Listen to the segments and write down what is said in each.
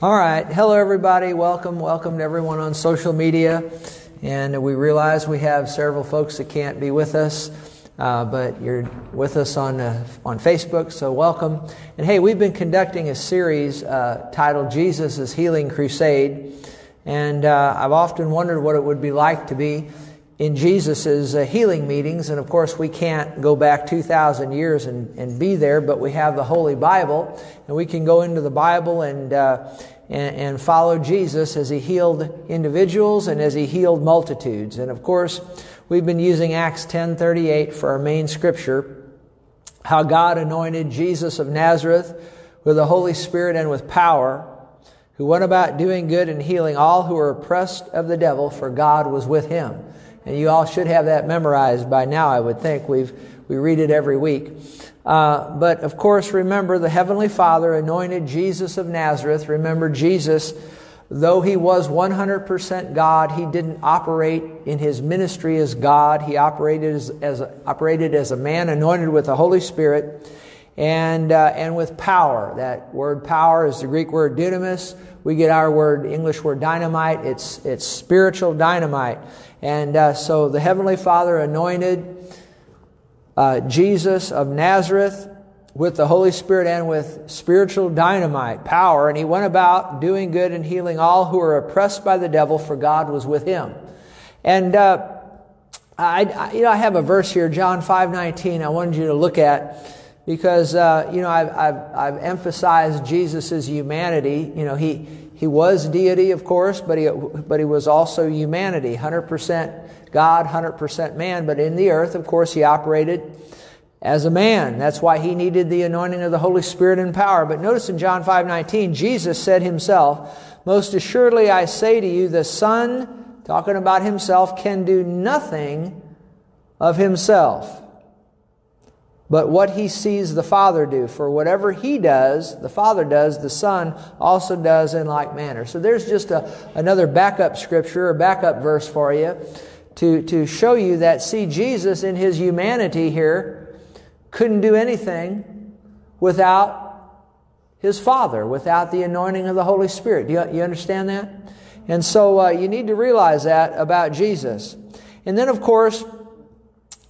All right. Hello, everybody. Welcome. Welcome to everyone on social media. And we realize we have several folks that can't be with us, uh, but you're with us on, uh, on Facebook, so welcome. And hey, we've been conducting a series uh, titled Jesus' Healing Crusade. And uh, I've often wondered what it would be like to be in Jesus' uh, healing meetings. And of course, we can't go back 2,000 years and, and be there, but we have the Holy Bible, and we can go into the Bible and, uh, and, and, follow Jesus as he healed individuals and as he healed multitudes. And of course, we've been using Acts 10:38 for our main scripture, how God anointed Jesus of Nazareth with the Holy Spirit and with power, who went about doing good and healing all who were oppressed of the devil, for God was with him. And you all should have that memorized by now, I would think. We've, we read it every week. Uh, but of course, remember the Heavenly Father anointed Jesus of Nazareth. Remember, Jesus, though he was 100% God, he didn't operate in his ministry as God. He operated as, as operated as a man anointed with the Holy Spirit and, uh, and with power. That word power is the Greek word dunamis. We get our word, English word dynamite. It's, it's spiritual dynamite. And uh, so the Heavenly Father anointed uh, Jesus of Nazareth with the Holy Spirit and with spiritual dynamite, power, and he went about doing good and healing all who were oppressed by the devil, for God was with him. And uh, I, I, you know, I have a verse here, John five nineteen. I wanted you to look at because uh, you know I've, I've, I've emphasized Jesus' humanity. You know, he he was deity, of course, but he, but he was also humanity 100% God, 100% man. But in the earth, of course, he operated as a man. That's why he needed the anointing of the Holy Spirit and power. But notice in John 5:19, Jesus said himself, "Most assuredly I say to you, the Son, talking about himself, can do nothing of himself." But what he sees the Father do. For whatever he does, the Father does, the Son also does in like manner. So there's just a, another backup scripture or backup verse for you to, to show you that, see, Jesus in his humanity here couldn't do anything without his Father, without the anointing of the Holy Spirit. Do you, you understand that? And so uh, you need to realize that about Jesus. And then, of course,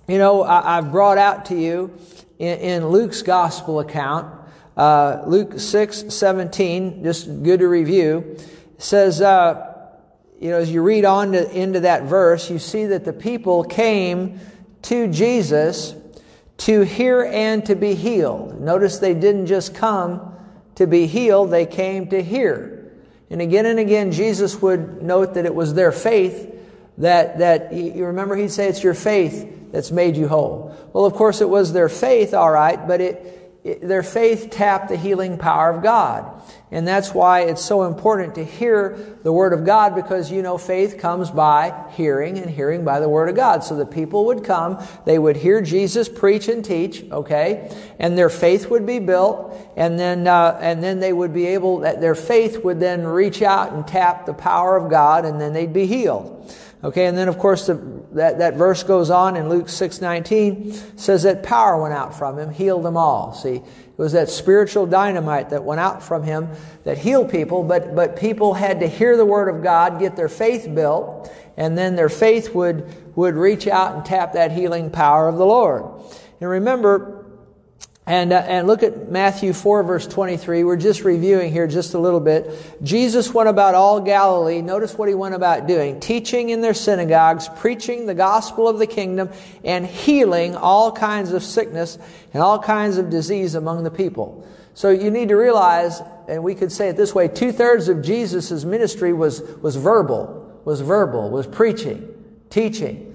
you know, I, have brought out to you in, in Luke's gospel account, uh, Luke 6 17, just good to review, says, uh, you know, as you read on to, into that verse, you see that the people came to Jesus to hear and to be healed. Notice they didn't just come to be healed, they came to hear. And again and again, Jesus would note that it was their faith that, that you remember he'd say, it's your faith that's made you whole. Well, of course, it was their faith, all right, but it, it, their faith tapped the healing power of God. And that's why it's so important to hear the Word of God because you know faith comes by hearing and hearing by the Word of God. So the people would come, they would hear Jesus preach and teach, okay, and their faith would be built, and then, uh, and then they would be able, their faith would then reach out and tap the power of God, and then they'd be healed. Okay, and then of course the, that, that verse goes on in Luke 6.19, says that power went out from him, healed them all. See, it was that spiritual dynamite that went out from him that healed people, but, but people had to hear the word of God, get their faith built, and then their faith would, would reach out and tap that healing power of the Lord. And remember, and, uh, and look at Matthew 4, verse 23. We're just reviewing here just a little bit. Jesus went about all Galilee. Notice what he went about doing teaching in their synagogues, preaching the gospel of the kingdom, and healing all kinds of sickness and all kinds of disease among the people. So you need to realize, and we could say it this way two thirds of Jesus' ministry was, was verbal, was verbal, was preaching, teaching.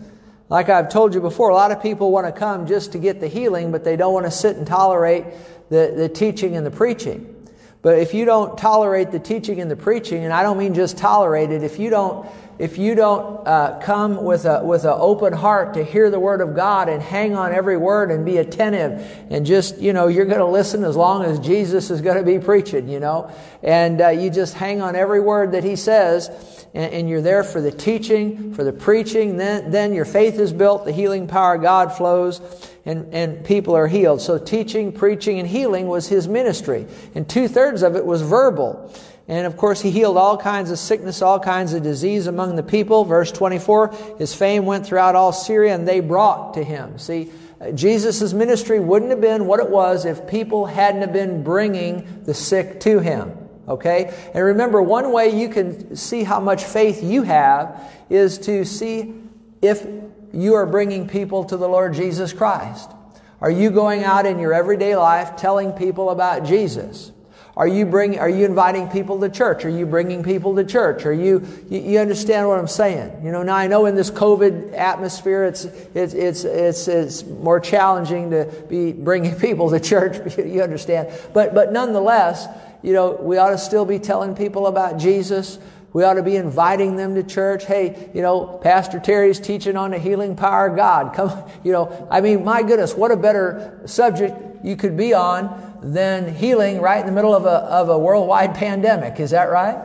Like I've told you before, a lot of people want to come just to get the healing, but they don't want to sit and tolerate the, the teaching and the preaching. But if you don't tolerate the teaching and the preaching, and I don't mean just tolerate it, if you don't if you don't uh, come with a with an open heart to hear the word of God and hang on every word and be attentive and just you know you're going to listen as long as Jesus is going to be preaching, you know, and uh, you just hang on every word that He says, and, and, you're there for the teaching, for the preaching. Then then your faith is built, the healing power of God flows, and and people are healed. So teaching, preaching, and healing was His ministry, and two thirds of it was verbal. And of course, he healed all kinds of sickness, all kinds of disease among the people. Verse 24, his fame went throughout all Syria and they brought to him. See, Jesus' ministry wouldn't have been what it was if people hadn't have been bringing the sick to him. Okay? And remember, one way you can see how much faith you have is to see if you are bringing people to the Lord Jesus Christ. Are you going out in your everyday life telling people about Jesus? Are you bring, Are you inviting people to church? Are you bringing people to church? Are you, you, you understand what I'm saying? You know, now I know in this COVID atmosphere, it's, it's, it's, it's, it's more challenging to be bringing people to church. You understand? But, but nonetheless, you know, we ought to still be telling people about Jesus. We ought to be inviting them to church. Hey, you know, Pastor Terry's teaching on the healing power of God. Come, you know, I mean, my goodness, what a better subject you could be on than healing right in the middle of a, of a worldwide pandemic. Is that right?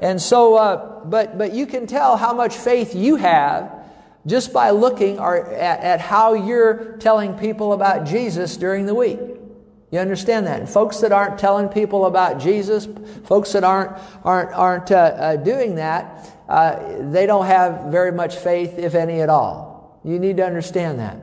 And so, uh, but, but you can tell how much faith you have just by looking at, at how you're telling people about Jesus during the week. You understand that? And folks that aren't telling people about Jesus, folks that aren't, aren't, aren't uh, uh, doing that, uh, they don't have very much faith, if any at all. You need to understand that.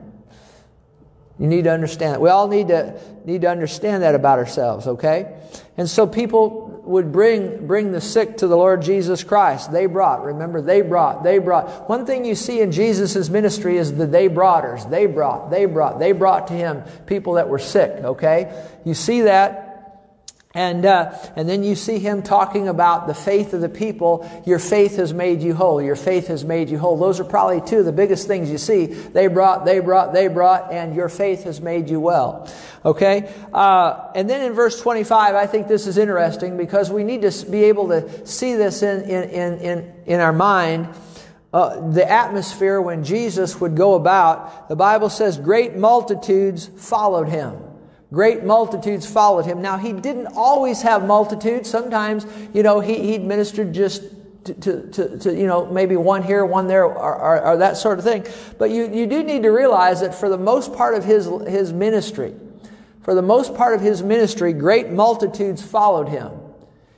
You need to understand that. We all need to, need to understand that about ourselves, okay? And so people would bring, bring the sick to the Lord Jesus Christ. They brought, remember, they brought, they brought. One thing you see in Jesus' ministry is the they broughters. They brought, they brought, they brought to him people that were sick, okay? You see that and, uh, and then you see him talking about the faith of the people. Your faith has made you whole. Your faith has made you whole. Those are probably two of the biggest things you see. They brought, they brought, they brought, and your faith has made you well. Okay? Uh, and then in verse 25, I think this is interesting because we need to be able to see this in, in, in, in, in our mind. Uh, the atmosphere when Jesus would go about, the Bible says great multitudes followed him. Great multitudes followed him. Now, he didn't always have multitudes. Sometimes, you know, he, he ministered just to, to, to, to, you know, maybe one here, one there, or, or, or, that sort of thing. But you, you do need to realize that for the most part of his, his ministry, for the most part of his ministry, great multitudes followed him.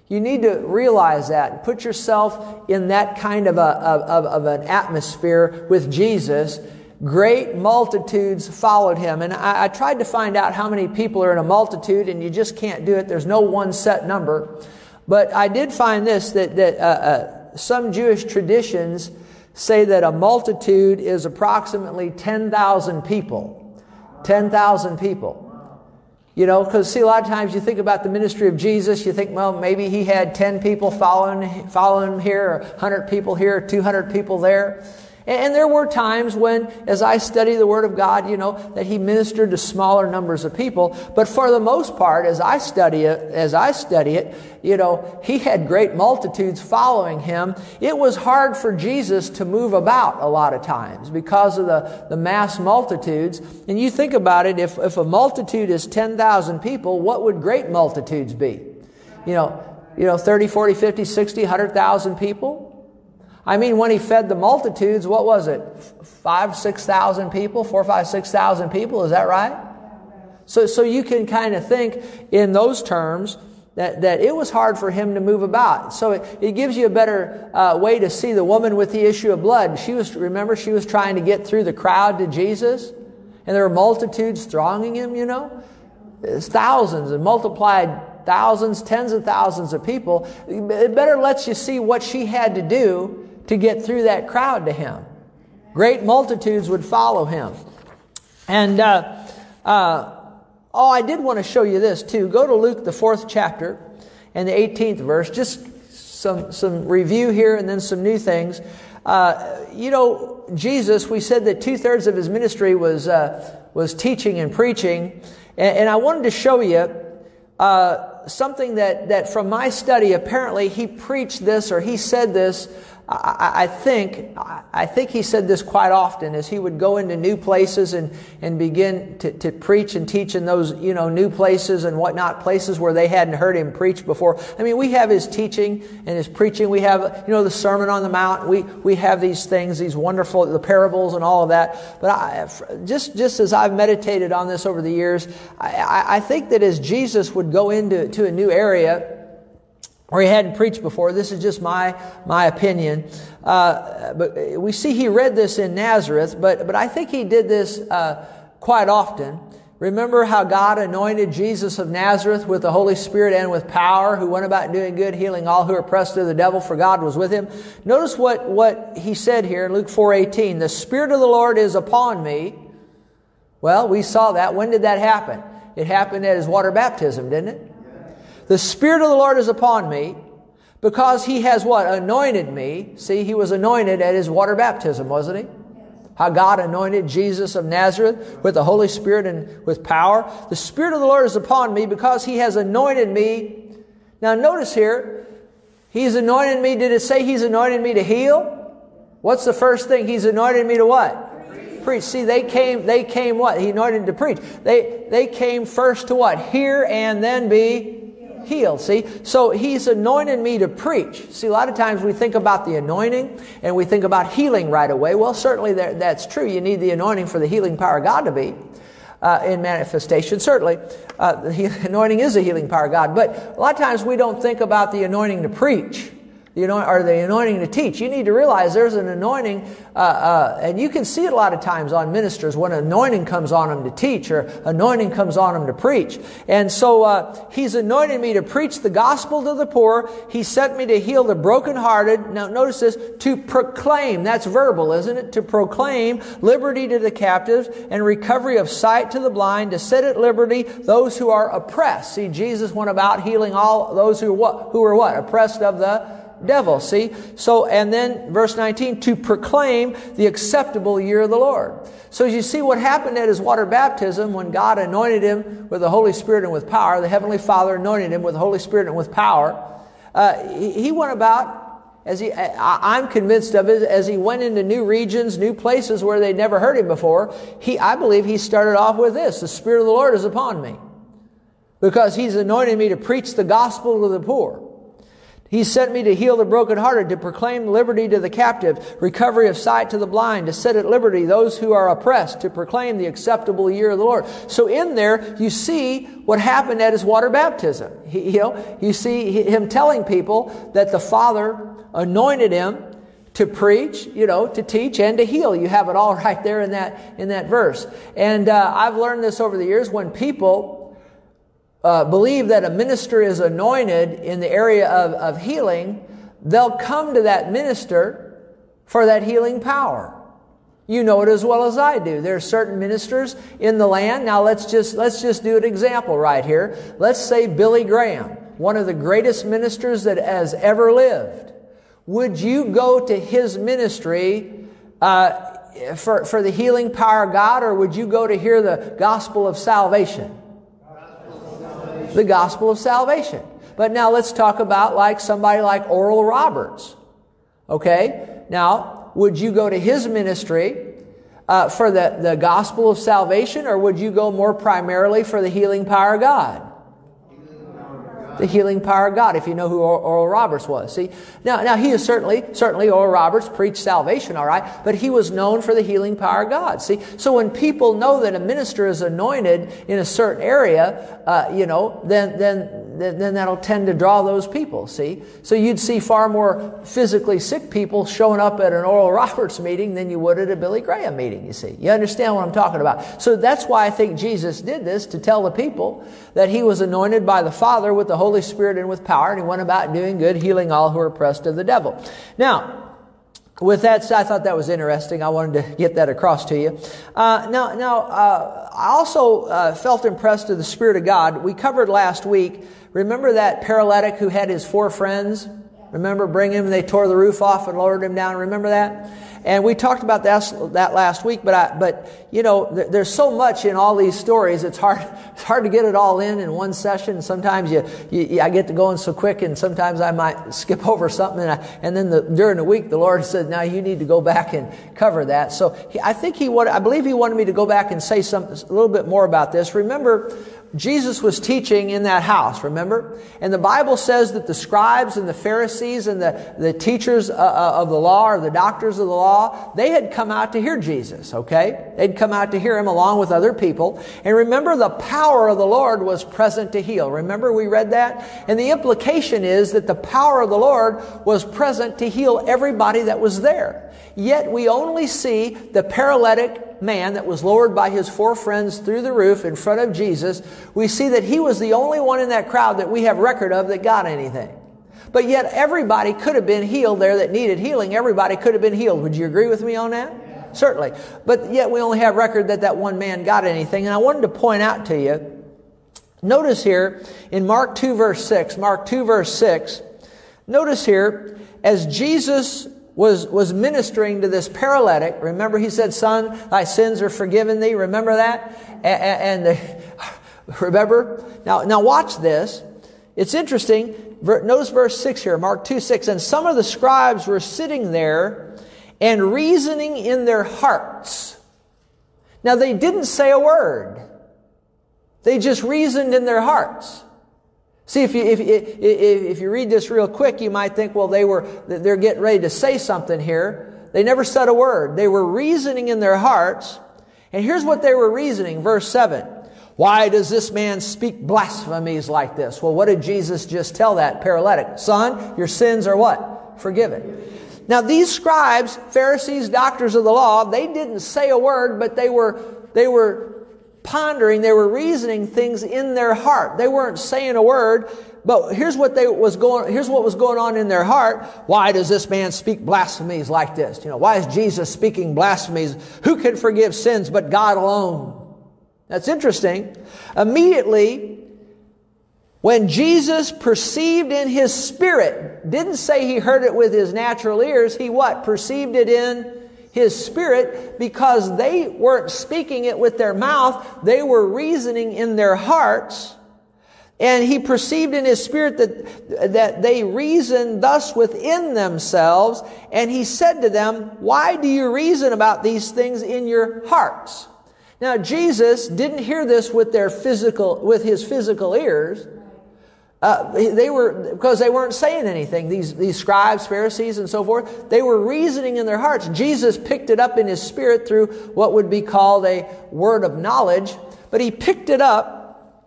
You need to realize that. Put yourself in that kind of, a, of, of an atmosphere with Jesus great multitudes followed him. And I, I, tried to find out how many people are in a multitude, and you just can't do it. There's no one set number. But I did find this that, that uh, uh, some Jewish traditions say that a multitude is approximately 10,000 people. 10,000 people. You know, because see, a lot of times you think about the ministry of Jesus, you think, well, maybe he had 10 people following, following him here, or 100 people here, 200 people there. And there were times when, as I study the Word of God, you know, that He ministered to smaller numbers of people. But for the most part, as I study it, as I study it, you know, He had great multitudes following Him. It was hard for Jesus to move about a lot of times because of the, the mass multitudes. And you think about it, if, if a multitude is 10,000 people, what would great multitudes be? You know, you know, 30, 40, 50, 60, 100,000 people? I mean, when he fed the multitudes, what was it? Five, six thousand people? Four, five, six thousand people? Is that right? So, so you can kind of think in those terms that, that it was hard for him to move about. So it, it gives you a better uh, way to see the woman with the issue of blood. She was, remember, she was trying to get through the crowd to Jesus, and there were multitudes thronging him, you know? It's thousands and multiplied thousands, tens of thousands of people. It better lets you see what she had to do to get through that crowd to him. Great multitudes would follow him. And, uh, uh, oh, I did want to show you this too. Go to Luke, the fourth chapter, and the 18th verse. Just some, some review here and then some new things. Uh, you know, Jesus, we said that two thirds of his ministry was, uh, was teaching and preaching. And, and, I wanted to show you uh, something that, that from my study, apparently he preached this or he said this I, I, think, I think he said this quite often as he would go into new places and, and begin to, to preach and teach in those, you know, new places and whatnot, places where they hadn't heard him preach before. I mean, we have his teaching and his preaching. We have, you know, the Sermon on the Mount. We, we have these things, these wonderful, the parables and all of that. But I, just, just as I've meditated on this over the years, I, I think that as Jesus would go into to a new area, or he hadn't preached before. This is just my, my opinion. Uh, but we see he read this in Nazareth, but, but I think he did this uh, quite often. Remember how God anointed Jesus of Nazareth with the Holy Spirit and with power, who went about doing good, healing all who were oppressed of the devil, for God was with him. Notice what, what he said here in Luke 4.18. The Spirit of the Lord is upon me. Well, we saw that. When did that happen? It happened at his water baptism, didn't it? The Spirit of the Lord is upon me because he has what? Anointed me. See, he was anointed at his water baptism, wasn't he? How God anointed Jesus of Nazareth with the Holy Spirit and with power. The Spirit of the Lord is upon me because he has anointed me. Now notice here, he's anointed me. Did it say he's anointed me to heal? What's the first thing? He's anointed me to what? Preach. preach. See, they came, they came what? He anointed to preach. They, they came first to what? Hear and then be healed. See? So he's anointed me to preach. See, a lot of times we think about the anointing and we think about healing right away. Well, certainly that's true. You need the anointing for the healing power of God to be. Uh, in manifestation, certainly, uh, the anointing is a healing power of God. But a lot of times we don't think about the anointing to preach the anoint, or the anointing to teach. You need to realize there's an anointing, uh, uh, and you can see it a lot of times on ministers when anointing comes on them to teach or anointing comes on them to preach. And so uh, He's anointed me to preach the gospel to the poor. He sent me to heal the brokenhearted. Now notice this, to proclaim. That's verbal, isn't it? To proclaim liberty to the captives and recovery of sight to the blind, to set at liberty those who are oppressed. See, Jesus went about healing all those who, what, who were what? Oppressed of the devil. See? So, and then verse 19, to proclaim the acceptable year of the Lord. So as you see what happened at his water baptism when God anointed him with the Holy Spirit and with power, the Heavenly Father anointed him with the Holy Spirit and with power, uh, he, went about as he, I'm convinced of it, as he went into new regions, new places where they'd never heard him before, he, I believe he started off with this, the Spirit of the Lord is upon me. Because he's anointed me to preach the gospel to the poor. He sent me to heal the brokenhearted, to proclaim liberty to the captive, recovery of sight to the blind, to set at liberty those who are oppressed, to proclaim the acceptable year of the Lord. So in there, you see what happened at his water baptism. He, you know, you see him telling people that the Father anointed him to preach, you know, to teach and to heal. You have it all right there in that, in that verse. And uh, I've learned this over the years when people uh, believe that a minister is anointed in the area of, of healing, they'll come to that minister for that healing power. You know it as well as I do. There are certain ministers in the land. Now let's just, let's just do an example right here. Let's say Billy Graham, one of the greatest ministers that has ever lived. Would you go to his ministry uh, for, for the healing power of God, or would you go to hear the gospel of salvation? The gospel of salvation. But now let's talk about like somebody like Oral Roberts. Okay? Now, would you go to his ministry uh, for the, the gospel of salvation, or would you go more primarily for the healing power of God? The healing power of God, if you know who Oral Roberts was. See, now, now he is certainly, certainly Oral Roberts preached salvation, all right, but he was known for the healing power of God. See, so when people know that a minister is anointed in a certain area, uh, you know, then, then then that'll tend to draw those people, see? So you'd see far more physically sick people showing up at an Oral Roberts meeting than you would at a Billy Graham meeting, you see. You understand what I'm talking about? So that's why I think Jesus did this, to tell the people that he was anointed by the Father with the Holy Spirit and with power, and he went about doing good, healing all who were oppressed of the devil. Now, with that I thought that was interesting. I wanted to get that across to you. Uh, now, now uh, I also uh, felt impressed with the Spirit of God. We covered last week Remember that paralytic who had his four friends? Remember bring him, they tore the roof off and lowered him down. Remember that? And we talked about that, that last week, but I, but you know, th- there's so much in all these stories. It's hard, it's hard to get it all in in one session. Sometimes you, you I get to going so quick and sometimes I might skip over something. And, I, and then the, during the week, the Lord said, now you need to go back and cover that. So he, I think he wanted, I believe he wanted me to go back and say some, a little bit more about this. Remember, Jesus was teaching in that house, remember? And the Bible says that the scribes and the Pharisees and the, the teachers uh, uh, of the law or the doctors of the law, they had come out to hear Jesus, okay? They'd come out to hear him along with other people. And remember, the power of the Lord was present to heal. Remember, we read that? And the implication is that the power of the Lord was present to heal everybody that was there. Yet we only see the paralytic man that was lowered by his four friends through the roof in front of Jesus. We see that he was the only one in that crowd that we have record of that got anything. But yet everybody could have been healed there that needed healing. Everybody could have been healed. Would you agree with me on that? Yeah. Certainly. But yet we only have record that that one man got anything. And I wanted to point out to you, notice here in Mark 2 verse 6, Mark 2 verse 6, notice here, as Jesus was, was ministering to this paralytic. Remember, he said, Son, thy sins are forgiven thee. Remember that? And, and remember? Now, now watch this. It's interesting. Notice verse 6 here, Mark 2 6. And some of the scribes were sitting there and reasoning in their hearts. Now, they didn't say a word. They just reasoned in their hearts. See, if you, if, if, if you read this real quick, you might think, well, they were, they're getting ready to say something here. They never said a word. They were reasoning in their hearts. And here's what they were reasoning. Verse 7. Why does this man speak blasphemies like this? Well, what did Jesus just tell that paralytic? Son, your sins are what? Forgiven. Now, these scribes, Pharisees, doctors of the law, they didn't say a word, but they were, they were pondering, they were reasoning things in their heart. They weren't saying a word, but here's what they was going here's what was going on in their heart. Why does this man speak blasphemies like this? You know, why is Jesus speaking blasphemies? Who can forgive sins but God alone? That's interesting. Immediately when Jesus perceived in his spirit, didn't say he heard it with his natural ears, he what? Perceived it in his spirit because they weren't speaking it with their mouth, they were reasoning in their hearts. And he perceived in his spirit that, that they reasoned thus within themselves. And he said to them, Why do you reason about these things in your hearts? Now, Jesus didn't hear this with their physical, with his physical ears. Uh, they were because they weren't saying anything. These these scribes, Pharisees, and so forth. They were reasoning in their hearts. Jesus picked it up in his spirit through what would be called a word of knowledge. But he picked it up,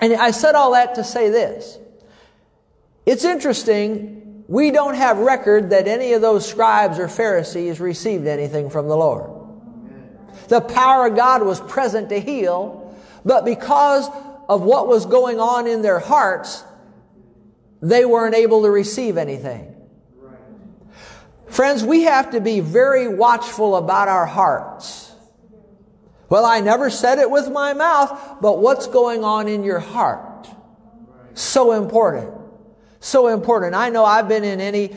and I said all that to say this. It's interesting. We don't have record that any of those scribes or Pharisees received anything from the Lord. The power of God was present to heal, but because of what was going on in their hearts, they weren't able to receive anything. Friends, we have to be very watchful about our hearts. Well, I never said it with my mouth, but what's going on in your heart? So important. So important. I know I've been in any,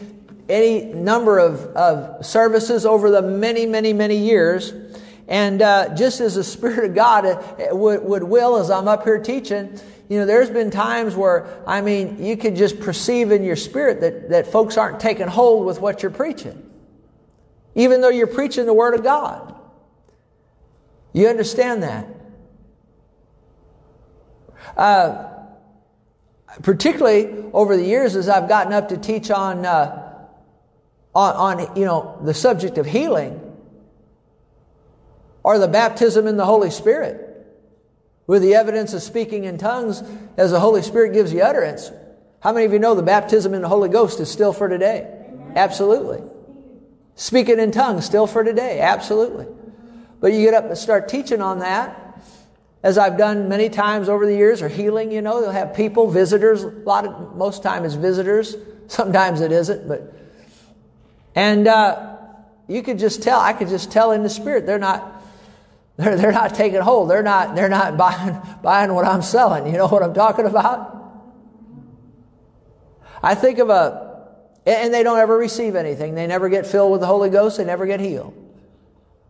any number of, of services over the many, many, many years and uh, just as the Spirit of God uh, would, would will as I'm up here teaching, you know, there's been times where, I mean, you could just perceive in your spirit that, that folks aren't taking hold with what you're preaching. Even though you're preaching the Word of God. You understand that? Uh, particularly over the years as I've gotten up to teach on, uh, on, on, you know, the subject of healing, or the baptism in the Holy Spirit with the evidence of speaking in tongues as the Holy Spirit gives you utterance. How many of you know the baptism in the Holy Ghost is still for today? Absolutely. Speaking in tongues still for today? Absolutely. But you get up and start teaching on that, as I've done many times over the years, or healing, you know, they'll have people, visitors, a lot of, most time it's visitors. Sometimes it isn't, but, and, uh, you could just tell, I could just tell in the spirit, they're not, they're, they're not taking hold. They're not, they're not buying, buying what I'm selling. You know what I'm talking about? I think of a, and they don't ever receive anything. They never get filled with the Holy Ghost. They never get healed.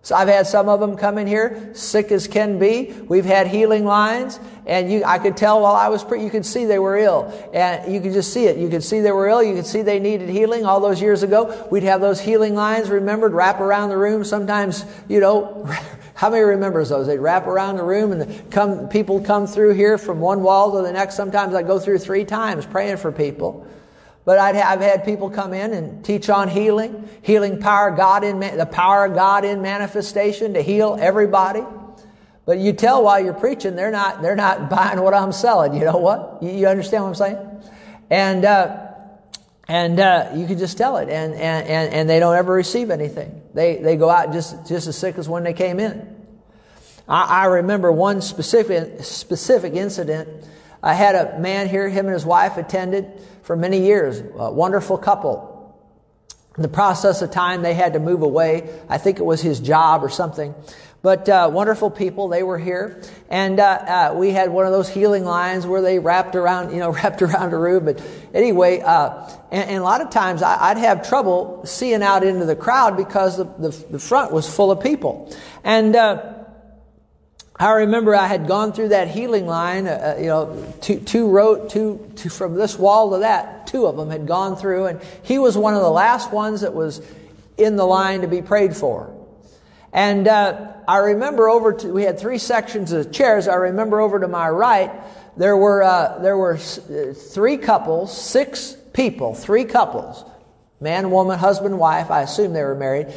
So I've had some of them come in here, sick as can be. We've had healing lines, and you, I could tell while I was pre- you could see they were ill, and you could just see it. You could see they were ill. You could see they needed healing. All those years ago, we'd have those healing lines remembered, wrap around the room. Sometimes, you know, How many remembers those? They'd wrap around the room and come, people come through here from one wall to the next. Sometimes I'd go through three times praying for people. But i have had people come in and teach on healing, healing power, God in the power of God in manifestation to heal everybody. But you tell while you're preaching, they're not they're not buying what I'm selling. You know what? You, you understand what I'm saying? And uh, and uh, you can just tell it, and, and, and, and they don't ever receive anything. They, they go out just, just as sick as when they came in. I, I remember one specific, specific incident. I had a man here, him and his wife attended for many years, a wonderful couple. In the process of time, they had to move away. I think it was his job or something. But uh, wonderful people, they were here, and uh, uh, we had one of those healing lines where they wrapped around, you know, wrapped around a room. But anyway, uh, and, and, a lot of times I, would have trouble seeing out into the crowd because the, the, the front was full of people. And uh, I remember I had gone through that healing line, uh, you know, two, two row, two, two from this wall to that. Two of them had gone through, and he was one of the last ones that was in the line to be prayed for. And uh, I remember over to, we had three sections of chairs. I remember over to my right, there were, uh, there were uh, three couples, six people, three couples, man, woman, husband, wife. I assume they were married.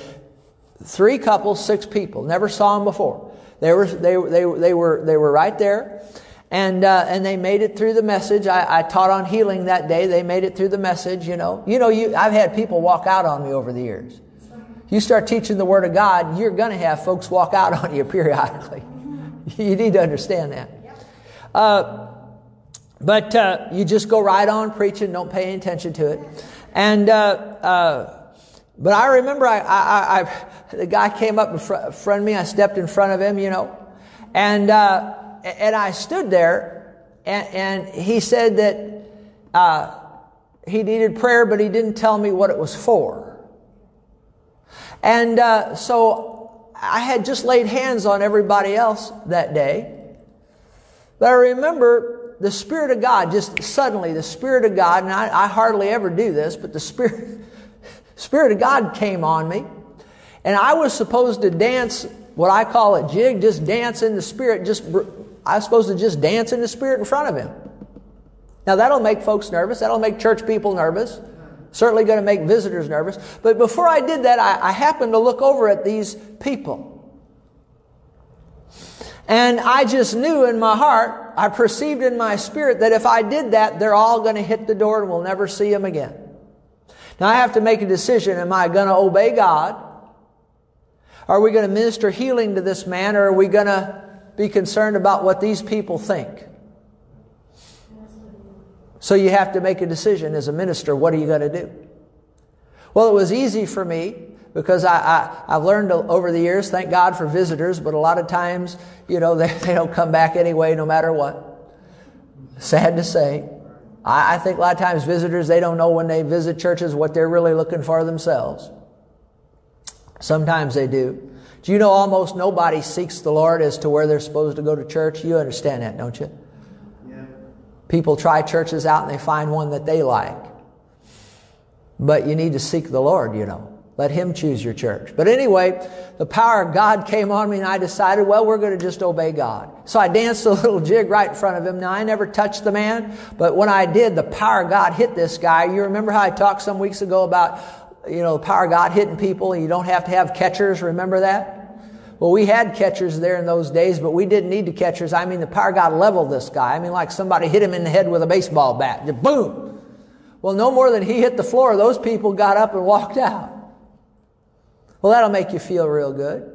Three couples, six people. Never saw them before. They were, they, they, they were, they were right there. And, uh, and they made it through the message. I, I taught on healing that day. They made it through the message, you know. You know, you, I've had people walk out on me over the years. You start teaching the Word of God, you're going to have folks walk out on you periodically. you need to understand that. Uh, but uh, you just go right on preaching, don't pay any attention to it. And uh, uh but I remember I, I, I, the guy came up in front of me. I stepped in front of him, you know, and uh, and I stood there, and, and he said that uh, he needed prayer, but he didn't tell me what it was for. And uh, so I had just laid hands on everybody else that day. But I remember the Spirit of God, just suddenly, the Spirit of God, and I, I hardly ever do this, but the Spirit, Spirit of God came on me. And I was supposed to dance what I call a jig, just dance in the Spirit. Just, I was supposed to just dance in the Spirit in front of Him. Now that'll make folks nervous. That'll make church people nervous. Certainly going to make visitors nervous. But before I did that, I, I happened to look over at these people. And I just knew in my heart, I perceived in my spirit that if I did that, they're all going to hit the door and we'll never see them again. Now I have to make a decision. Am I going to obey God? Are we going to minister healing to this man or are we going to be concerned about what these people think? So you have to make a decision as a minister. What are you going to do? Well, it was easy for me because I, I, have learned over the years, thank God for visitors, but a lot of times, you know, they, they don't come back anyway, no matter what. Sad to say. I, I think a lot of times visitors, they don't know when they visit churches what they're really looking for themselves. Sometimes they do. Do you know almost nobody seeks the Lord as to where they're supposed to go to church? You understand that, don't you? People try churches out and they find one that they like. But you need to seek the Lord, you know. Let Him choose your church. But anyway, the power of God came on me and I decided, well, we're going to just obey God. So I danced a little jig right in front of him. Now, I never touched the man, but when I did, the power of God hit this guy. You remember how I talked some weeks ago about, you know, the power of God hitting people and you don't have to have catchers. Remember that? Well, we had catchers there in those days, but we didn't need the catchers. I mean, the power God leveled this guy. I mean, like somebody hit him in the head with a baseball bat. Just boom. Well, no more than he hit the floor, those people got up and walked out. Well, that'll make you feel real good.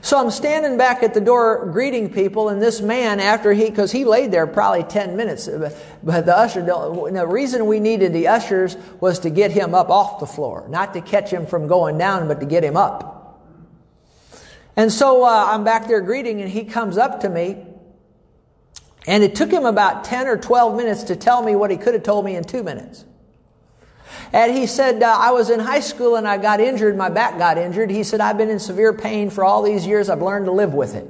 So I'm standing back at the door greeting people, and this man, after he, because he laid there probably 10 minutes, but the usher, the reason we needed the ushers was to get him up off the floor, not to catch him from going down, but to get him up. And so uh, I'm back there greeting, and he comes up to me. And it took him about 10 or 12 minutes to tell me what he could have told me in two minutes. And he said, uh, I was in high school and I got injured, my back got injured. He said, I've been in severe pain for all these years, I've learned to live with it.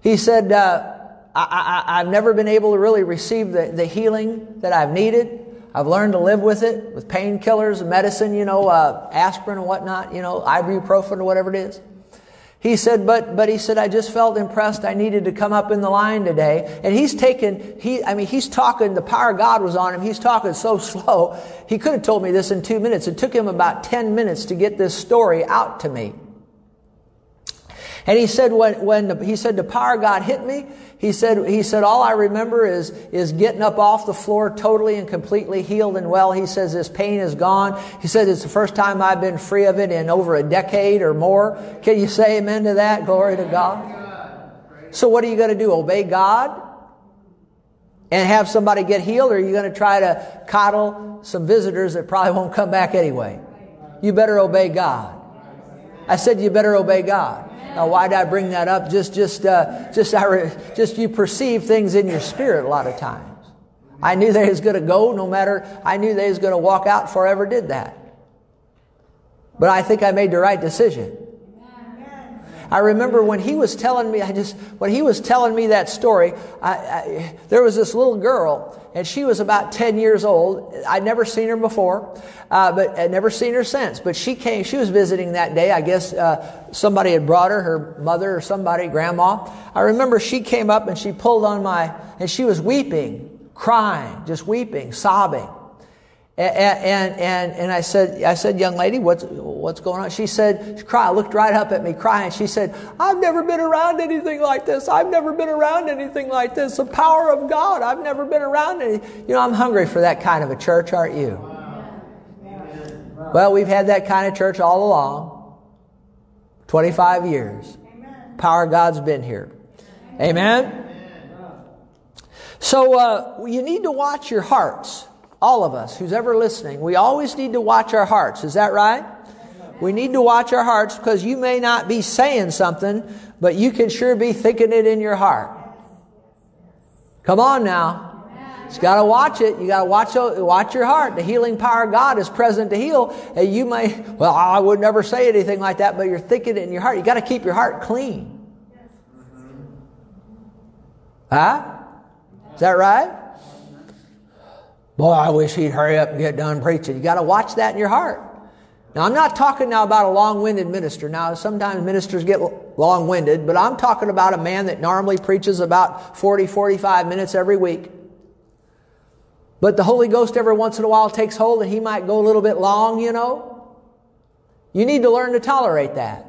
He said, uh, I, have never been able to really receive the, the healing that I've needed. I've learned to live with it, with painkillers, medicine, you know, uh, aspirin and whatnot, you know, ibuprofen or whatever it is. He said, but, but he said, I just felt impressed. I needed to come up in the line today. And he's taken, he, I mean, he's talking, the power of God was on him. He's talking so slow. He could have told me this in two minutes. It took him about 10 minutes to get this story out to me. And he said, when, when the, he said, the power of God hit me, he said, he said, all I remember is, is getting up off the floor totally and completely healed and well. He says, this pain is gone. He said, it's the first time I've been free of it in over a decade or more. Can you say amen to that? Glory to God. So what are you going to do? Obey God? And have somebody get healed? Or are you going to try to coddle some visitors that probably won't come back anyway? You better obey God. I said you better obey God. Now, why did I bring that up? Just, just, uh, just, I just you perceive things in your spirit a lot of times. I knew they was going to go no matter, I knew they was going to walk out forever did that. But I think I made the right decision. I remember when he was telling me, I just, when he was telling me that story, I, I, there was this little girl, and she was about 10 years old. I'd never seen her before, uh, but I'd never seen her since. But she came, she was visiting that day. I guess uh, somebody had brought her, her mother or somebody, grandma. I remember she came up and she pulled on my, and she was weeping, crying, just weeping, sobbing. And, and, and, I said, I said, young lady, what's, what's going on? She said, she cried, looked right up at me crying. She said, I've never been around anything like this. I've never been around anything like this. The power of God. I've never been around any. You know, I'm hungry for that kind of a church, aren't you? Well, we've had that kind of church all along. 25 years. Power of God's been here. Amen? So, uh, you need to watch your hearts. All of us, who's ever listening, we always need to watch our hearts. Is that right? We need to watch our hearts because you may not be saying something, but you can sure be thinking it in your heart. Come on now. You got to watch it. You got to watch watch your heart. The healing power of God is present to heal. And you may, well, I would never say anything like that, but you're thinking it in your heart. You got to keep your heart clean. Huh? Is that right? Boy, I wish he'd hurry up and get done preaching. You got to watch that in your heart. Now, I'm not talking now about a long-winded minister. Now, sometimes ministers get long-winded, but I'm talking about a man that normally preaches about 40, 45 minutes every week. But the Holy Ghost every once in a while takes hold and he might go a little bit long, you know. You need to learn to tolerate that.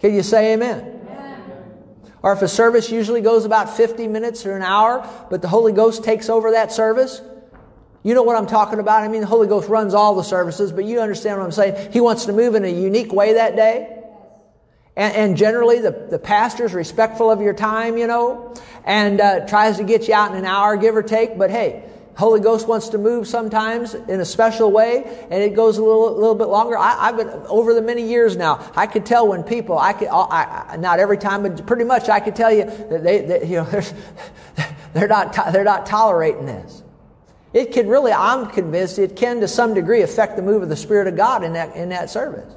Can you say amen? amen? Or if a service usually goes about 50 minutes or an hour, but the Holy Ghost takes over that service, you know what I'm talking about? I mean, the Holy Ghost runs all the services, but you understand what I'm saying. He wants to move in a unique way that day. And, and generally, the, the pastor's respectful of your time, you know, and uh, tries to get you out in an hour, give or take. But hey, Holy Ghost wants to move sometimes in a special way, and it goes a little, little bit longer. I, have been over the many years now. I could tell when people, I could, I, I, not every time, but pretty much, I could tell you that they, you know, they're not, they're not tolerating this. It can really, I'm convinced, it can to some degree affect the move of the Spirit of God in that, in that service.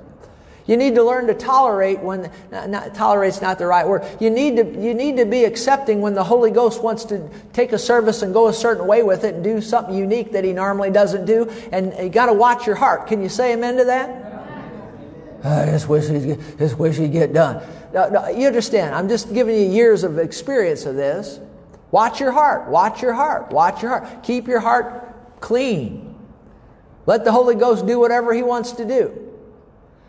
You need to learn to tolerate when, not, not, tolerate's not the right word. You need, to, you need to be accepting when the Holy Ghost wants to take a service and go a certain way with it and do something unique that He normally doesn't do. And you got to watch your heart. Can you say amen to that? I just wish he'd, just wish he'd get done. No, no, you understand. I'm just giving you years of experience of this. Watch your heart. Watch your heart. Watch your heart. Keep your heart clean. Let the Holy Ghost do whatever He wants to do.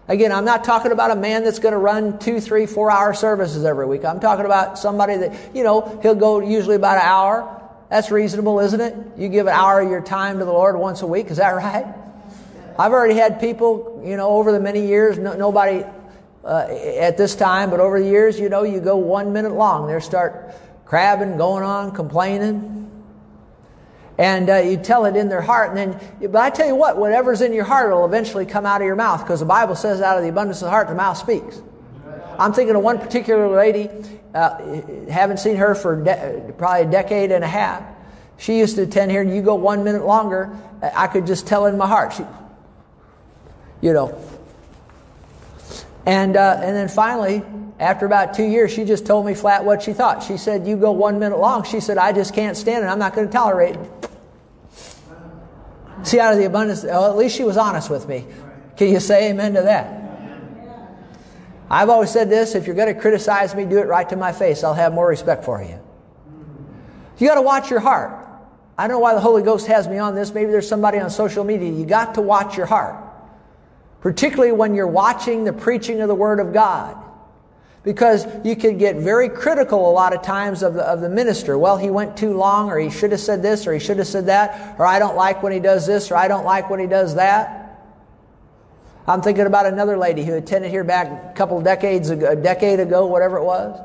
Again, I'm not talking about a man that's going to run two, three, four hour services every week. I'm talking about somebody that, you know, he'll go usually about an hour. That's reasonable, isn't it? You give an hour of your time to the Lord once a week. Is that right? I've already had people, you know, over the many years, no, nobody uh, at this time, but over the years, you know, you go one minute long. They start crabbing, going on, complaining. And uh, you tell it in their heart. And then, but I tell you what, whatever's in your heart will eventually come out of your mouth because the Bible says out of the abundance of the heart, the mouth speaks. I'm thinking of one particular lady, uh, haven't seen her for de- probably a decade and a half. She used to attend here, and you go one minute longer, I could just tell in my heart. She, you know. And, uh, and then finally, after about two years, she just told me flat what she thought. She said, You go one minute long. She said, I just can't stand it. I'm not going to tolerate it. See, out of the abundance, well, at least she was honest with me. Can you say amen to that? I've always said this if you're going to criticize me, do it right to my face. I'll have more respect for you. You got to watch your heart. I don't know why the Holy Ghost has me on this. Maybe there's somebody on social media. You got to watch your heart, particularly when you're watching the preaching of the Word of God. Because you could get very critical a lot of times of the, of the minister. Well, he went too long, or he should have said this, or he should have said that, or I don't like when he does this, or I don't like when he does that. I'm thinking about another lady who attended here back a couple decades ago, a decade ago, whatever it was,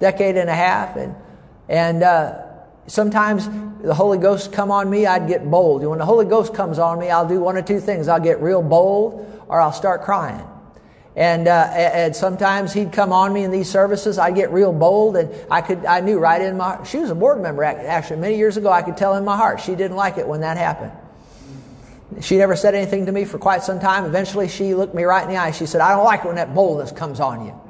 decade and a half, and and uh, sometimes the Holy Ghost come on me, I'd get bold. When the Holy Ghost comes on me, I'll do one of two things: I'll get real bold, or I'll start crying. And, uh, and sometimes he'd come on me in these services. I'd get real bold, and I could I knew right in my she was a board member actually many years ago. I could tell in my heart she didn't like it when that happened. She never said anything to me for quite some time. Eventually, she looked me right in the eye. She said, I don't like it when that boldness comes on you.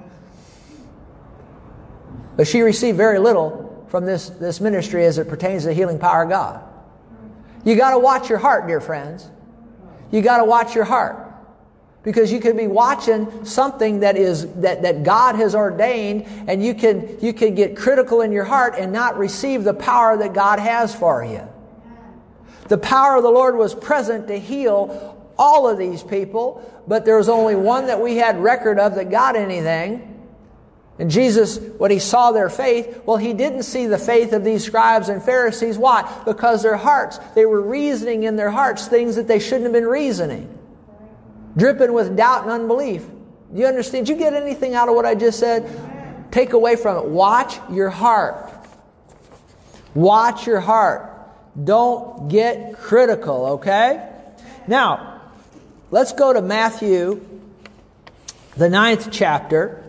But she received very little from this, this ministry as it pertains to the healing power of God. You got to watch your heart, dear friends. You got to watch your heart. Because you could be watching something that is that, that God has ordained, and you can you can get critical in your heart and not receive the power that God has for you. The power of the Lord was present to heal all of these people, but there was only one that we had record of that got anything. And Jesus, when he saw their faith, well, he didn't see the faith of these scribes and Pharisees. Why? Because their hearts, they were reasoning in their hearts things that they shouldn't have been reasoning, dripping with doubt and unbelief. Do you understand? Did you get anything out of what I just said? Take away from it. Watch your heart. Watch your heart. Don't get critical, okay? Now, let's go to Matthew, the ninth chapter.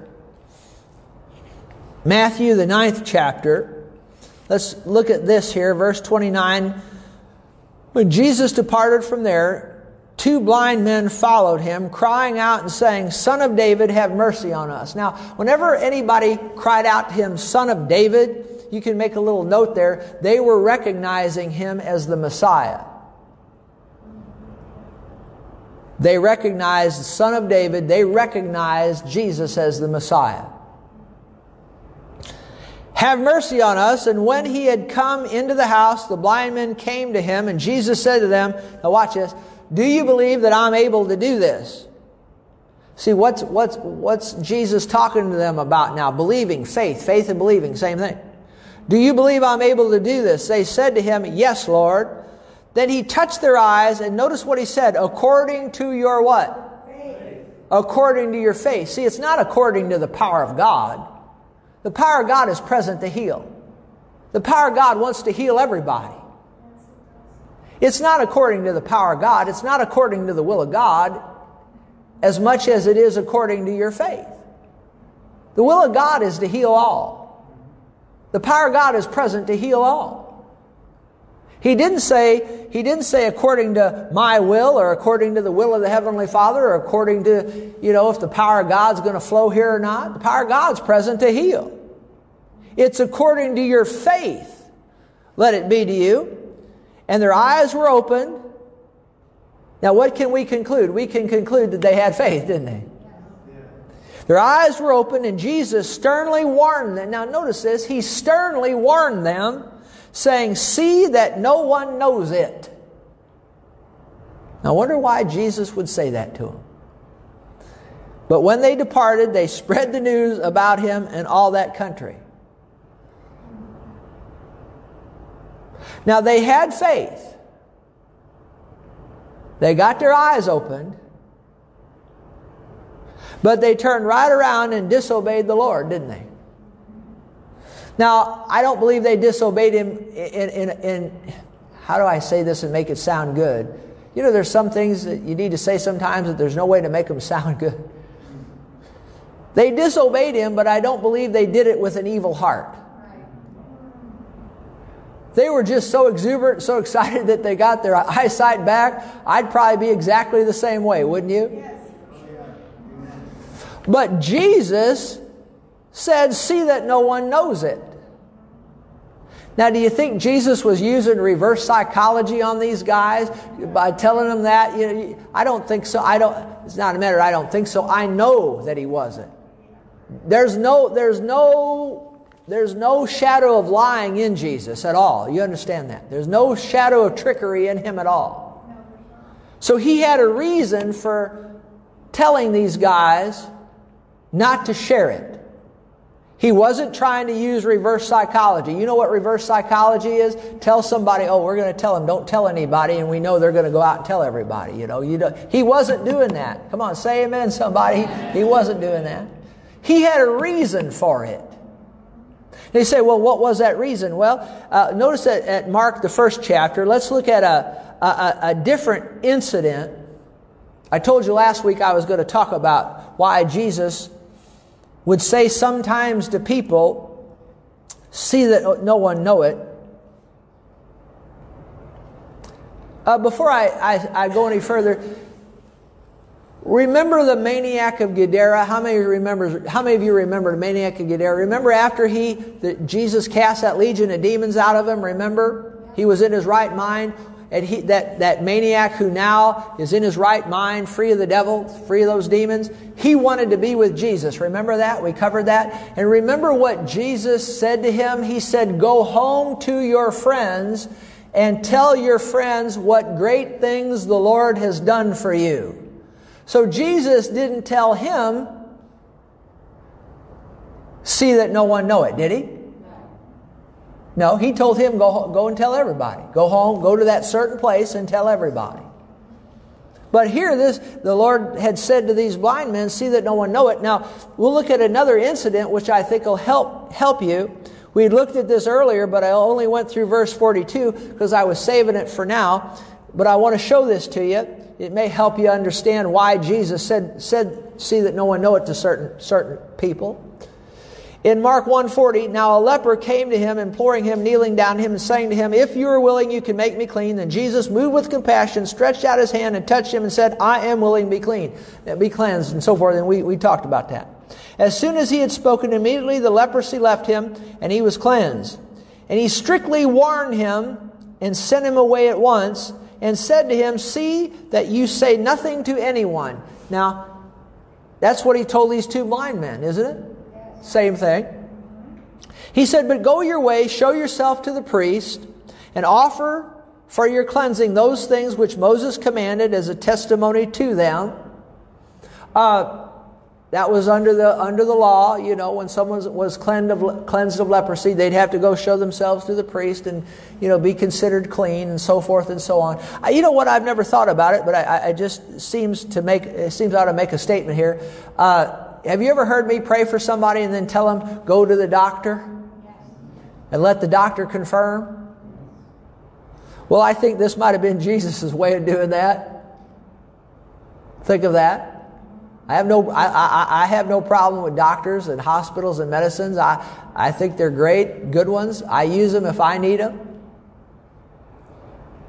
Matthew, the ninth chapter. Let's look at this here, verse 29. When Jesus departed from there, two blind men followed him, crying out and saying, Son of David, have mercy on us. Now, whenever anybody cried out to him, Son of David, you can make a little note there, they were recognizing him as the Messiah. They recognized the Son of David, they recognized Jesus as the Messiah. Have mercy on us. And when he had come into the house, the blind men came to him, and Jesus said to them, Now watch this, do you believe that I'm able to do this? See, what's, what's, what's Jesus talking to them about now? Believing, faith, faith and believing, same thing. Do you believe I'm able to do this? They said to him, Yes, Lord. Then he touched their eyes, and notice what he said, according to your what? Faith. According to your faith. See, it's not according to the power of God. The power of God is present to heal. The power of God wants to heal everybody. It's not according to the power of God. It's not according to the will of God as much as it is according to your faith. The will of God is to heal all. The power of God is present to heal all. He didn't say, he didn't say according to my will or according to the will of the Heavenly Father or according to, you know, if the power of God's going to flow here or not. The power of God's present to heal. It's according to your faith. Let it be to you. And their eyes were opened. Now, what can we conclude? We can conclude that they had faith, didn't they? Their eyes were opened, and Jesus sternly warned them. Now, notice this. He sternly warned them, saying, See that no one knows it. I wonder why Jesus would say that to them. But when they departed, they spread the news about him in all that country. Now, they had faith. They got their eyes opened. But they turned right around and disobeyed the Lord, didn't they? Now, I don't believe they disobeyed him in, in, in, how do I say this and make it sound good? You know, there's some things that you need to say sometimes that there's no way to make them sound good. They disobeyed him, but I don't believe they did it with an evil heart. They were just so exuberant, so excited that they got their eyesight back. I'd probably be exactly the same way, wouldn't you? But Jesus said, See that no one knows it. Now, do you think Jesus was using reverse psychology on these guys by telling them that? You know, I don't think so. I don't. It's not a matter. I don't think so. I know that he wasn't. there's no, there's no, there's no shadow of lying in Jesus at all. You understand that? There's no shadow of trickery in him at all. So he had a reason for telling these guys not to share it. He wasn't trying to use reverse psychology. You know what reverse psychology is? Tell somebody, oh, we're going to tell them, don't tell anybody, and we know they're going to go out and tell everybody. You know, you don't, he wasn't doing that. Come on, say amen, somebody. He wasn't doing that. He had a reason for it. They say, well, what was that reason? Well, uh, notice that at Mark, the first chapter, let's look at a, a, a different incident. I told you last week I was going to talk about why Jesus would say sometimes to people, see that no one know it. Uh, before I, I, I, go any further, remember the maniac of Gadara? How many, remembers, how many of you remember the maniac of Gadara? Remember after he, the, Jesus cast that legion of demons out of him? Remember? He was in his right mind and he, that, that maniac who now is in his right mind, free of the devil, free of those demons, he wanted to be with Jesus. Remember that? We covered that. And remember what Jesus said to him? He said, Go home to your friends and tell your friends what great things the Lord has done for you. So Jesus didn't tell him, See that no one know it, did he? No, he told him, go, go and tell everybody. Go home, go to that certain place and tell everybody. But here, this the Lord had said to these blind men, "See that no one know it." Now we'll look at another incident, which I think will help help you. We looked at this earlier, but I only went through verse 42 because I was saving it for now. But I want to show this to you. It may help you understand why Jesus said, said "See that no one know it" to certain certain people. In Mark 1:40, now a leper came to him, imploring him, kneeling down to him, and saying to him, If you are willing, you can make me clean. Then Jesus, moved with compassion, stretched out his hand and touched him and said, I am willing to be clean, be cleansed, and so forth. And we, we talked about that. As soon as he had spoken, immediately the leprosy left him, and he was cleansed. And he strictly warned him and sent him away at once, and said to him, See that you say nothing to anyone. Now, that's what he told these two blind men, isn't it? Same thing. He said, But go your way, show yourself to the priest, and offer for your cleansing those things which Moses commanded as a testimony to them. Uh, that was under the under the law. You know, when someone was cleansed of, cleansed of leprosy, they'd have to go show themselves to the priest and you know be considered clean and so forth and so on. I, you know what? I've never thought about it, but I, I just seems to make it seems I ought to make a statement here. Uh, have you ever heard me pray for somebody and then tell them, go to the doctor and let the doctor confirm? Well, I think this might have been Jesus' way of doing that. Think of that. I have no, I, I, I, have no problem with doctors and hospitals and medicines. I, I think they're great, good ones. I use them if I need them.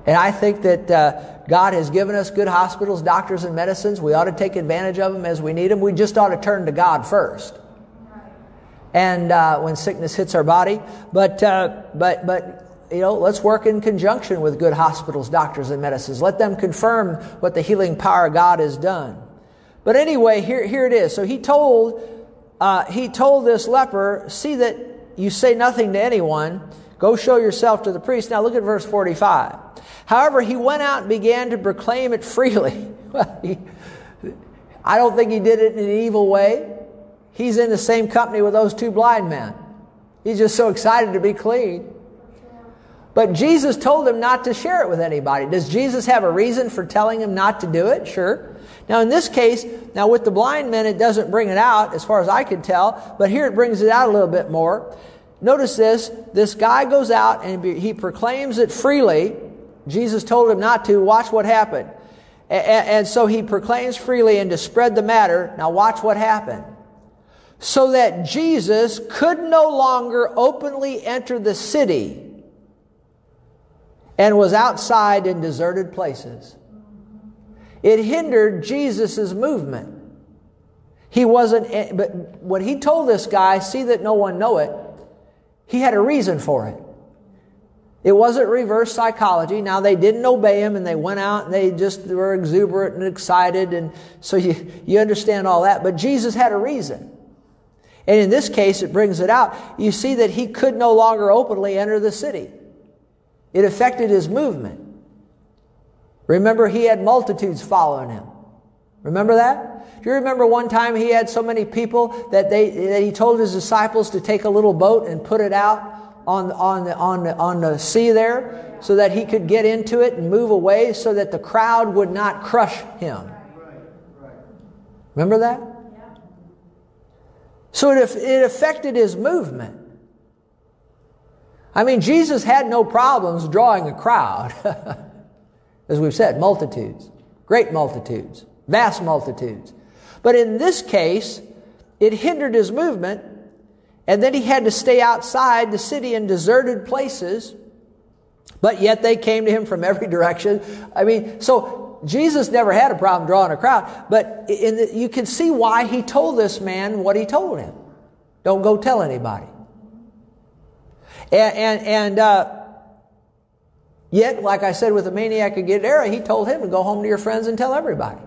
And I think that uh, God has given us good hospitals, doctors, and medicines. We ought to take advantage of them as we need them. We just ought to turn to God first. And uh, when sickness hits our body, but uh, but but you know, let's work in conjunction with good hospitals, doctors, and medicines. Let them confirm what the healing power of God has done. But anyway, here here it is. So he told uh, he told this leper, "See that you say nothing to anyone." Go show yourself to the priest. Now look at verse 45. However, he went out and began to proclaim it freely. I don't think he did it in an evil way. He's in the same company with those two blind men. He's just so excited to be clean. But Jesus told him not to share it with anybody. Does Jesus have a reason for telling him not to do it? Sure. Now, in this case, now with the blind men, it doesn't bring it out as far as I can tell, but here it brings it out a little bit more. Notice this this guy goes out and he proclaims it freely. Jesus told him not to. Watch what happened. And so he proclaims freely and to spread the matter. Now, watch what happened. So that Jesus could no longer openly enter the city and was outside in deserted places. It hindered Jesus' movement. He wasn't, eh, but when he told this guy, see that no one know it, he had a reason for it. It wasn't reverse psychology. Now they didn't obey him and they went out and they just were exuberant and excited and so you, you understand all that. But Jesus had a reason. And in this case, it brings it out. You see that he could no longer openly enter the city. It affected his movement. Remember, he had multitudes following him. Remember that? Do you remember one time he had so many people that, they, that he told his disciples to take a little boat and put it out on, on, the, on, the, on the sea there so that he could get into it and move away so that the crowd would not crush him? Remember that? So it, it affected his movement. I mean, Jesus had no problems drawing a crowd. As we've said, multitudes, great multitudes, vast multitudes. But in this case, it hindered his movement, and then he had to stay outside the city in deserted places. But yet they came to him from every direction. I mean, so Jesus never had a problem drawing a crowd, but the, you can see why he told this man what he told him. Don't go tell anybody. And, and, and uh, yet, like I said with the maniac of Gadara, he told him to go home to your friends and tell everybody.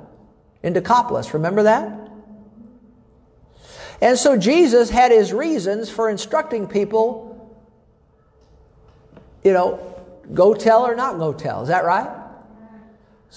In Decapolis, remember that? And so Jesus had his reasons for instructing people, you know, go tell or not go tell. Is that right?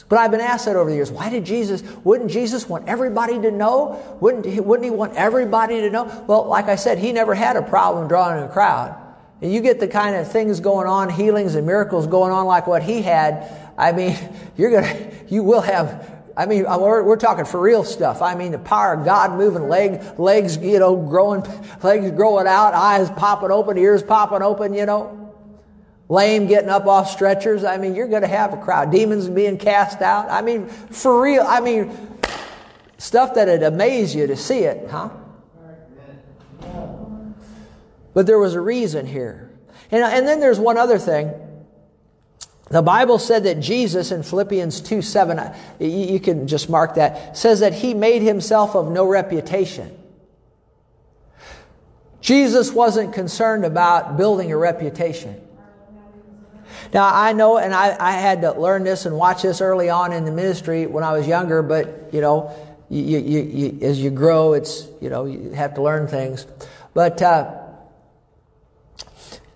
But I've been asked that over the years. Why did Jesus, wouldn't Jesus want everybody to know? Wouldn't he, wouldn't he want everybody to know? Well, like I said, he never had a problem drawing a crowd. And you get the kind of things going on, healings and miracles going on like what he had. I mean, you're gonna, you will have, I mean, uh, we're, we're talking for real stuff. I mean, the power of God moving, leg, legs, you know, growing, legs growing out, eyes popping open, ears popping open, you know lame getting up off stretchers. I mean, you're going to have a crowd. Demons being cast out. I mean, for real. I mean, stuff that'd amaze you to see it, huh? But there was a reason here. And, and then there's one other thing. The Bible said that Jesus in Philippians 2 7, uh, you can just mark that, says that he made himself of no reputation. Jesus wasn't concerned about building a reputation. Now, I know, and I, I had to learn this and watch this early on in the ministry when I was younger, but, you know, you, you, you, as you grow, it's, you know, you have to learn things. But uh,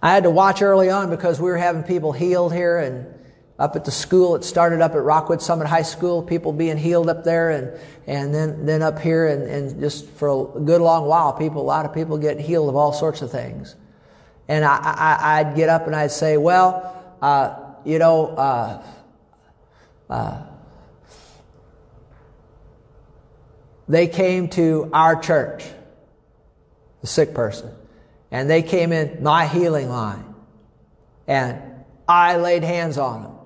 I had to watch early on because we were having people healed here and up at the school. It started up at Rockwood Summit High School, people being healed up there, and, and then, then up here, and, and just for a good long while, people, a lot of people get healed of all sorts of things. And I, I'd get up and I'd say, well, uh, you know, uh, uh, they came to our church, the sick person, and they came in my healing line, and I laid hands on them,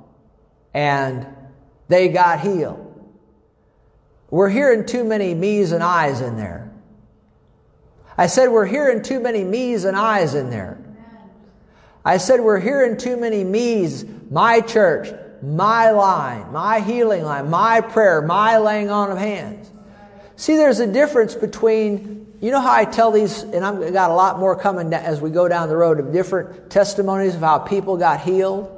and they got healed. We're hearing too many me's and I's in there. I said, we're hearing too many me's and I's in there. I said, we're hearing too many me's, my church, my line, my healing line, my prayer, my laying on of hands. See, there's a difference between, you know how I tell these, and I've got a lot more coming as we go down the road of different testimonies of how people got healed.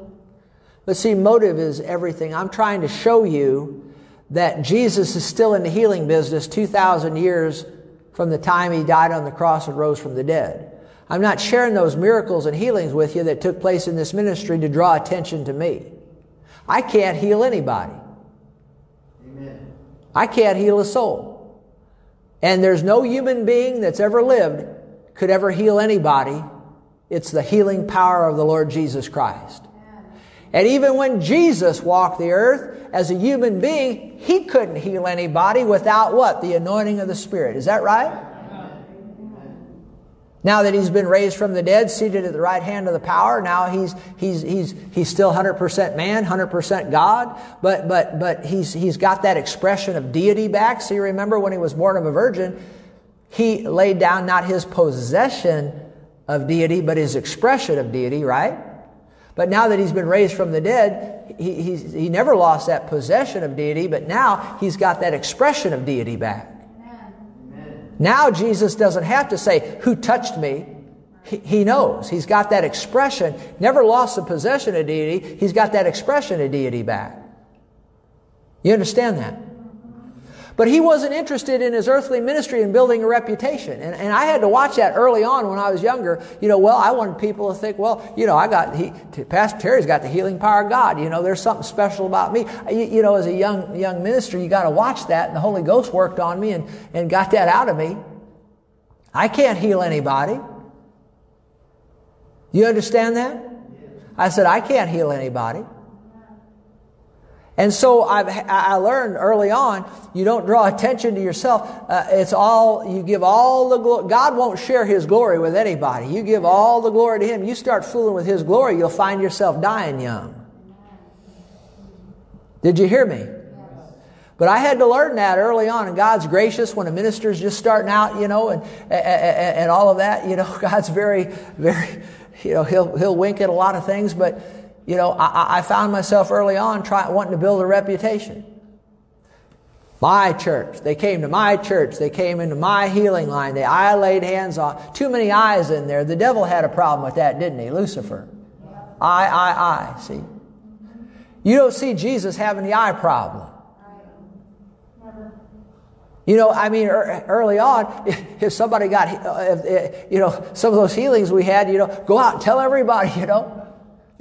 But see, motive is everything. I'm trying to show you that Jesus is still in the healing business 2,000 years from the time he died on the cross and rose from the dead. I'm not sharing those miracles and healings with you that took place in this ministry to draw attention to me. I can't heal anybody. Amen. I can't heal a soul. And there's no human being that's ever lived could ever heal anybody. It's the healing power of the Lord Jesus Christ. And even when Jesus walked the earth as a human being, he couldn't heal anybody without what? The anointing of the Spirit. Is that right? Now that he's been raised from the dead, seated at the right hand of the power, now he's, he's, he's, he's still 100% man, 100% God, but, but, but he's, he's got that expression of deity back. So you remember when he was born of a virgin, he laid down not his possession of deity, but his expression of deity, right? But now that he's been raised from the dead, he, he never lost that possession of deity, but now he's got that expression of deity back. Now Jesus doesn't have to say, Who touched me? He, he knows. He's got that expression. Never lost the possession of deity. He's got that expression of deity back. You understand that? But he wasn't interested in his earthly ministry and building a reputation. And, and I had to watch that early on when I was younger. You know, well, I wanted people to think, well, you know, I got, he, Pastor Terry's got the healing power of God. You know, there's something special about me. You, you know, as a young, young minister, you got to watch that. And the Holy Ghost worked on me and, and got that out of me. I can't heal anybody. You understand that? I said, I can't heal anybody. And so I've, i learned early on, you don't draw attention to yourself. Uh, it's all, you give all the glory. God won't share His glory with anybody. You give all the glory to Him. You start fooling with His glory, you'll find yourself dying young. Did you hear me? But I had to learn that early on, and God's gracious when a minister's just starting out, you know, and, and, and all of that. You know, God's very, very, you know, He'll, He'll wink at a lot of things, but you know, I, I found myself early on trying, wanting to build a reputation. My church. They came to my church. They came into my healing line. They, I laid hands on. Too many I's in there. The devil had a problem with that, didn't he? Lucifer. I, I, I. See? You don't see Jesus having the I problem. You know, I mean, early on, if somebody got, uh, uh, you know, some of those healings we had, you know, go out and tell everybody, you know.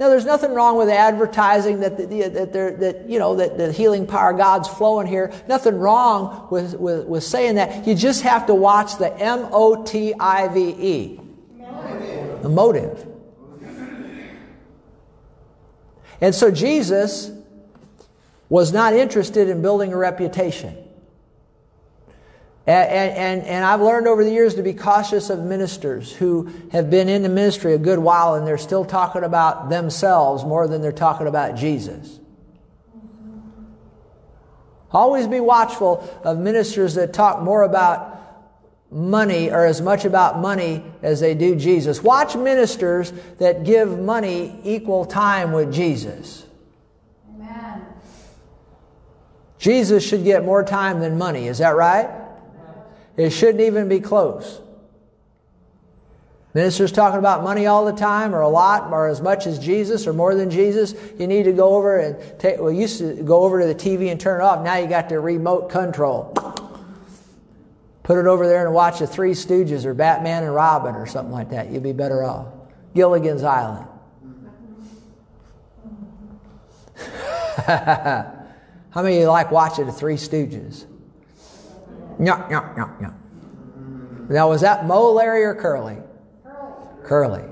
Now, there's nothing wrong with advertising that, the, that, that, you know, that the healing power of God's flowing here. Nothing wrong with, with, with saying that. You just have to watch the M O T I V E. The motive. And so Jesus was not interested in building a reputation. And, and, and, I've learned over the years to be cautious of ministers who have been in the ministry a good while and they're still talking about themselves more than they're talking about Jesus. Always be watchful of ministers that talk more about money or as much about money as they do Jesus. Watch ministers that give money equal time with Jesus. Amen. Jesus should get more time than money. Is that right? It shouldn't even be close. Ministers talking about money all the time, or a lot, or as much as Jesus, or more than Jesus. You need to go over and take. Well, used to go over to the TV and turn it off. Now you got the remote control. Put it over there and watch the Three Stooges or Batman and Robin or something like that. You'd be better off. Gilligan's Island. How many of you like watching the Three Stooges? Yeah, yeah, yeah, yeah. Now, was that Moe, Larry, or Curly? Curly.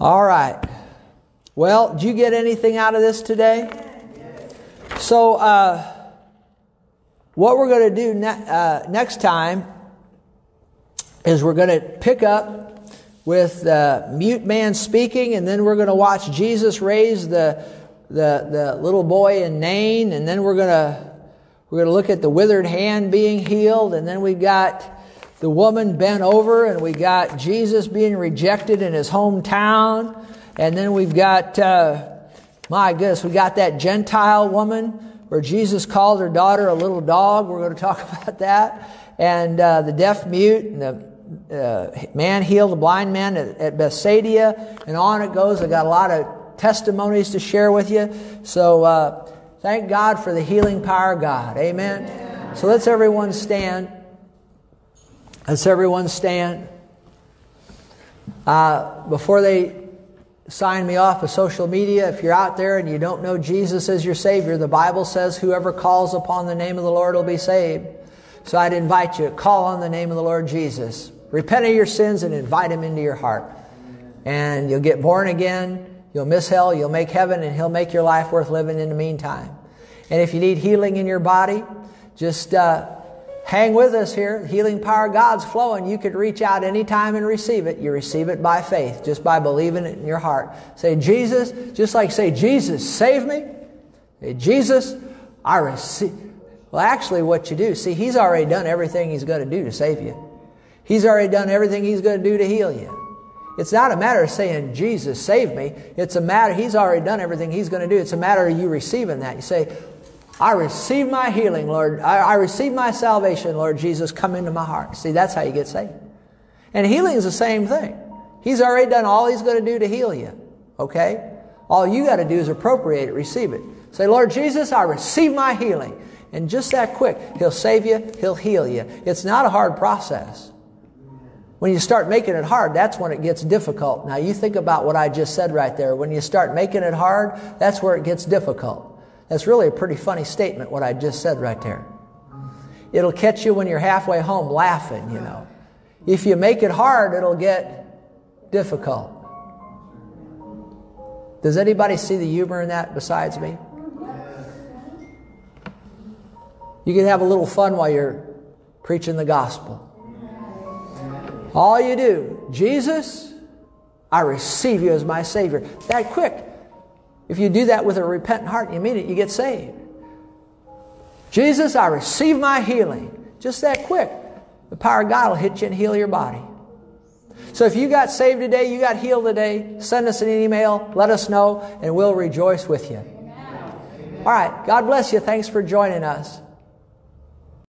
All right. Well, did you get anything out of this today? So, uh, what we're going to do ne- uh, next time is we're going to pick up with the mute man speaking, and then we're going to watch Jesus raise the, the, the little boy in Nain, and then we're going to we're going to look at the withered hand being healed, and then we've got the woman bent over, and we got Jesus being rejected in his hometown, and then we've got, uh, my goodness, we got that Gentile woman where Jesus called her daughter a little dog. We're going to talk about that, and uh, the deaf mute, and the uh, man healed the blind man at, at Bethsaida, and on it goes. I got a lot of testimonies to share with you. So uh, Thank God for the healing power of God. Amen. Amen. So let's everyone stand. Let's everyone stand. Uh, before they sign me off of social media, if you're out there and you don't know Jesus as your Savior, the Bible says whoever calls upon the name of the Lord will be saved. So I'd invite you, call on the name of the Lord Jesus. Repent of your sins and invite Him into your heart. And you'll get born again You'll miss hell, you'll make heaven, and He'll make your life worth living in the meantime. And if you need healing in your body, just uh, hang with us here. Healing power God's flowing. You could reach out anytime and receive it. You receive it by faith, just by believing it in your heart. Say, Jesus, just like say, Jesus, save me. Say, Jesus, I receive. Well, actually, what you do, see, He's already done everything He's going to do to save you. He's already done everything He's going to do to heal you. It's not a matter of saying, Jesus, save me. It's a matter, He's already done everything He's going to do. It's a matter of you receiving that. You say, I receive my healing, Lord. I, I receive my salvation, Lord Jesus. Come into my heart. See, that's how you get saved. And healing is the same thing. He's already done all He's going to do to heal you. Okay? All you got to do is appropriate it, receive it. Say, Lord Jesus, I receive my healing. And just that quick, He'll save you, He'll heal you. It's not a hard process. When you start making it hard, that's when it gets difficult. Now, you think about what I just said right there. When you start making it hard, that's where it gets difficult. That's really a pretty funny statement, what I just said right there. It'll catch you when you're halfway home laughing, you know. If you make it hard, it'll get difficult. Does anybody see the humor in that besides me? You can have a little fun while you're preaching the gospel. All you do, Jesus, I receive you as my Savior. That quick. If you do that with a repentant heart, you mean it, you get saved. Jesus, I receive my healing. Just that quick. The power of God will hit you and heal your body. So if you got saved today, you got healed today, send us an email, let us know, and we'll rejoice with you. All right. God bless you. Thanks for joining us.